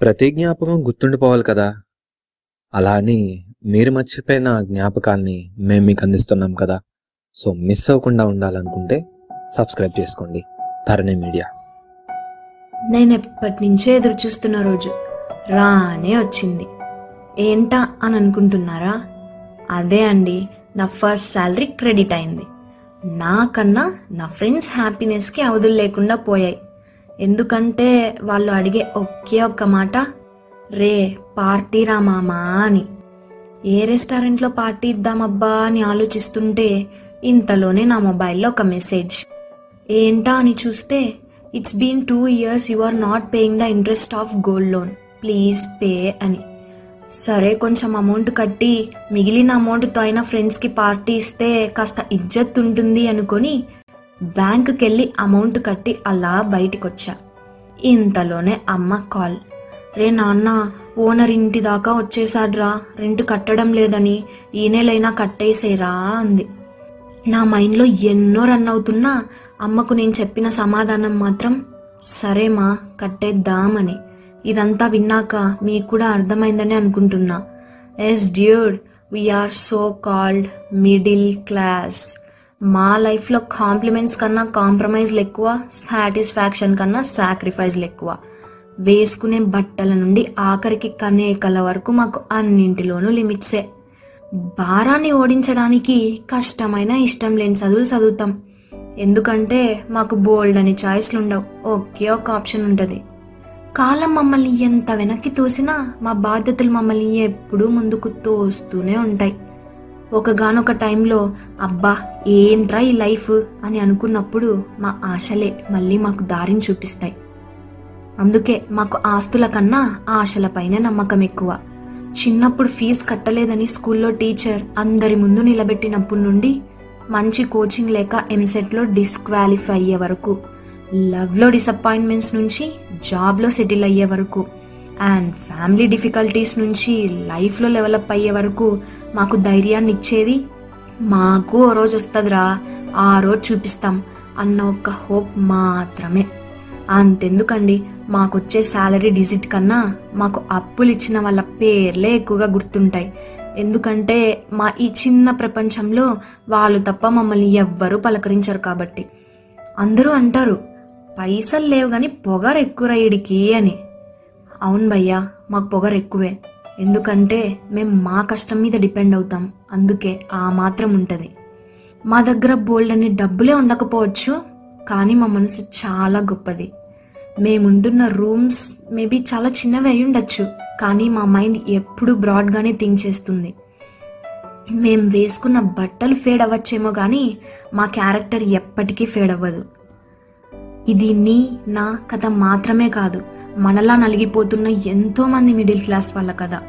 ప్రతి జ్ఞాపకం గుర్తుండిపోవాలి కదా? అలా అని మీరు మర్చిపోయిన జ్ఞాపకాన్ని మేము మీకు అందిస్తున్నాం కదా? సో మిస్ అవ్వకుండా ఉండాలనుకుంటే సబ్స్క్రైబ్ చేసుకోండి. ధరణి మీడియా. నేను ఎప్పటి నుంచో ఎదురు చూస్తున్న రోజు. రానే వచ్చింది. ఏంటా అని అనుకుంటున్నారా? అదే అండి నా ఫస్ట్ శాలరీ క్రెడిట్ అయింది. నాకన్నా నా ఫ్రెండ్స్ హ్యాపీనెస్కి అవధులు లేకుండా పోయాయి. ఎందుకంటే వాళ్ళు అడిగే ఒకే ఒక్క మాట రే పార్టీ రా మామా అని. ఏ రెస్టారెంట్లో పార్టీ ఇద్దామబ్బా అని ఆలోచిస్తుంటే ఇంతలోనే నా మొబైల్లో ఒక మెసేజ్. ఏంటా అని చూస్తే it's been two years you are not paying the interest of gold loan please pay అని. సరే కొంచెం అమౌంట్ కట్టి మిగిలిన అమౌంట్తో అయినా ఫ్రెండ్స్కి పార్టీ ఇస్తే కాస్త ఇజ్జత్ ఉంటుంది అనుకొని బ్యాంకుకి వెళ్ళి అమౌంట్ కట్టి అలా బయటికొచ్చా. ఇంతలోనే అమ్మ కాల్. రే నాన్న ఓనర్ ఇంటి దాకా వచ్చేసాడ్రా రెంట్ కట్టడం లేదని ఈ నెలైనా కట్టేసేరా అంది. నా మైండ్లో ఎన్నో రన్ అవుతున్నా అమ్మకు నేను చెప్పిన సమాధానం మాత్రం సరేమా కట్టేద్దామని. ఇదంతా విన్నాక మీకు కూడా అర్థమైందని అనుకుంటున్నా. Yes dude. We are so called middle class. మా లైఫ్లో కాంప్లిమెంట్స్ కన్నా కాంప్రమైజ్లు ఎక్కువ సాటిస్ఫాక్షన్ కన్నా సాక్రిఫైజ్లు ఎక్కువ. వేసుకునే బట్టల నుండి ఆఖరికి కనే కల వరకు మాకు అన్నింటిలోనూ లిమిట్సే భారాన్ని ఓడించడానికి కష్టమైన ఇష్టం లేని చదువులు చదువుతాం. ఎందుకంటే మాకు బోల్డ్ అని చాయిస్లు ఉండవు. ఒకే ఒక ఆప్షన్ ఉంటుంది. కాలం మమ్మల్ని ఎంత వెనక్కి తోసినా మా బాధ్యతలు మమ్మల్ని ఎప్పుడూ ముందుకు తోస్తూనే ఉంటాయి. ఒకగానొక టైంలో అబ్బా ఏంట్రా ఈ లైఫ్? అని అనుకున్నప్పుడు మా ఆశలే మళ్ళీ మాకు దారిని చూపిస్తాయి. అందుకే మాకు ఆస్తుల కన్నా ఆశలపైనే నమ్మకం ఎక్కువ. చిన్నప్పుడు ఫీజు కట్టలేదని స్కూల్లో టీచర్ అందరి ముందు నిలబెట్టినప్పటి నుండి మంచి కోచింగ్ లేక ఎంసెట్లో డిస్క్వాలిఫై అయ్యే వరకు లవ్లో డిసప్పాయింట్మెంట్స్ నుంచి జాబ్లో సెటిల్ అయ్యే వరకు అండ్ ఫ్యామిలీ డిఫికల్టీస్ నుంచి లైఫ్లో డెవలప్ అయ్యే వరకు మాకు ధైర్యాన్ని ఇచ్చేది. మాకు ఓ రోజు వస్తుందిరా ఆ రోజు చూపిస్తాం అన్న ఒక హోప్ మాత్రమే. అంతెందుకండి మాకొచ్చే శాలరీ డిజిట్ కన్నా మాకు అప్పులు ఇచ్చిన వాళ్ళ పేర్లే ఎక్కువగా గుర్తుంటాయి. ఎందుకంటే మా ఈ చిన్న ప్రపంచంలో వాళ్ళు తప్ప మమ్మల్ని ఎవ్వరూ పలకరించరు కాబట్టి. అందరూ అంటారు పైసలు లేవు కానీ పొగరు ఎక్కువ రైడికి అని. అవును భయ్యా మాకు పొగరు ఎక్కువే. ఎందుకంటే మేము మా కష్టం మీద డిపెండ్ అవుతాం. అందుకే ఆ మాత్రం ఉంటుంది. మా దగ్గర బోల్డ్ అని డబ్బులే ఉండకపోవచ్చు కానీ మా మనసు చాలా గొప్పది. మేముంటున్న రూమ్స్ మేబీ చాలా చిన్నవి అయి ఉండొచ్చు కానీ మా మైండ్ ఎప్పుడు బ్రాడ్గానే థింక్ చేస్తుంది. మేం వేసుకున్న బట్టలు ఫేడ్ అవ్వచ్చేమో కానీ మా క్యారెక్టర్ ఎప్పటికీ ఫేడ్ అవ్వదు ఇది నీ నా కథ మాత్రమే కాదు. మనలా నలిగిపోతున్న ఎంతో మంది మిడిల్ క్లాస్ వాళ్ళ కదా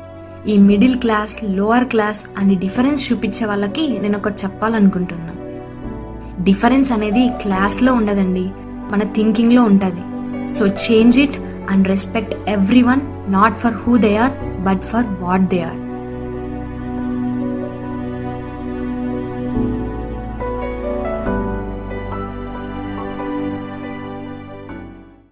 ఈ మిడిల్ క్లాస్ లోవర్ క్లాస్ అని డిఫరెన్స్ చూపించే వాళ్ళకి నేను ఒకటి చెప్పాలనుకుంటున్నా. డిఫరెన్స్ అనేది క్లాస్లో ఉండదండి మన థింకింగ్లో ఉంటుంది. So change it and respect everyone not for who they are but for what they are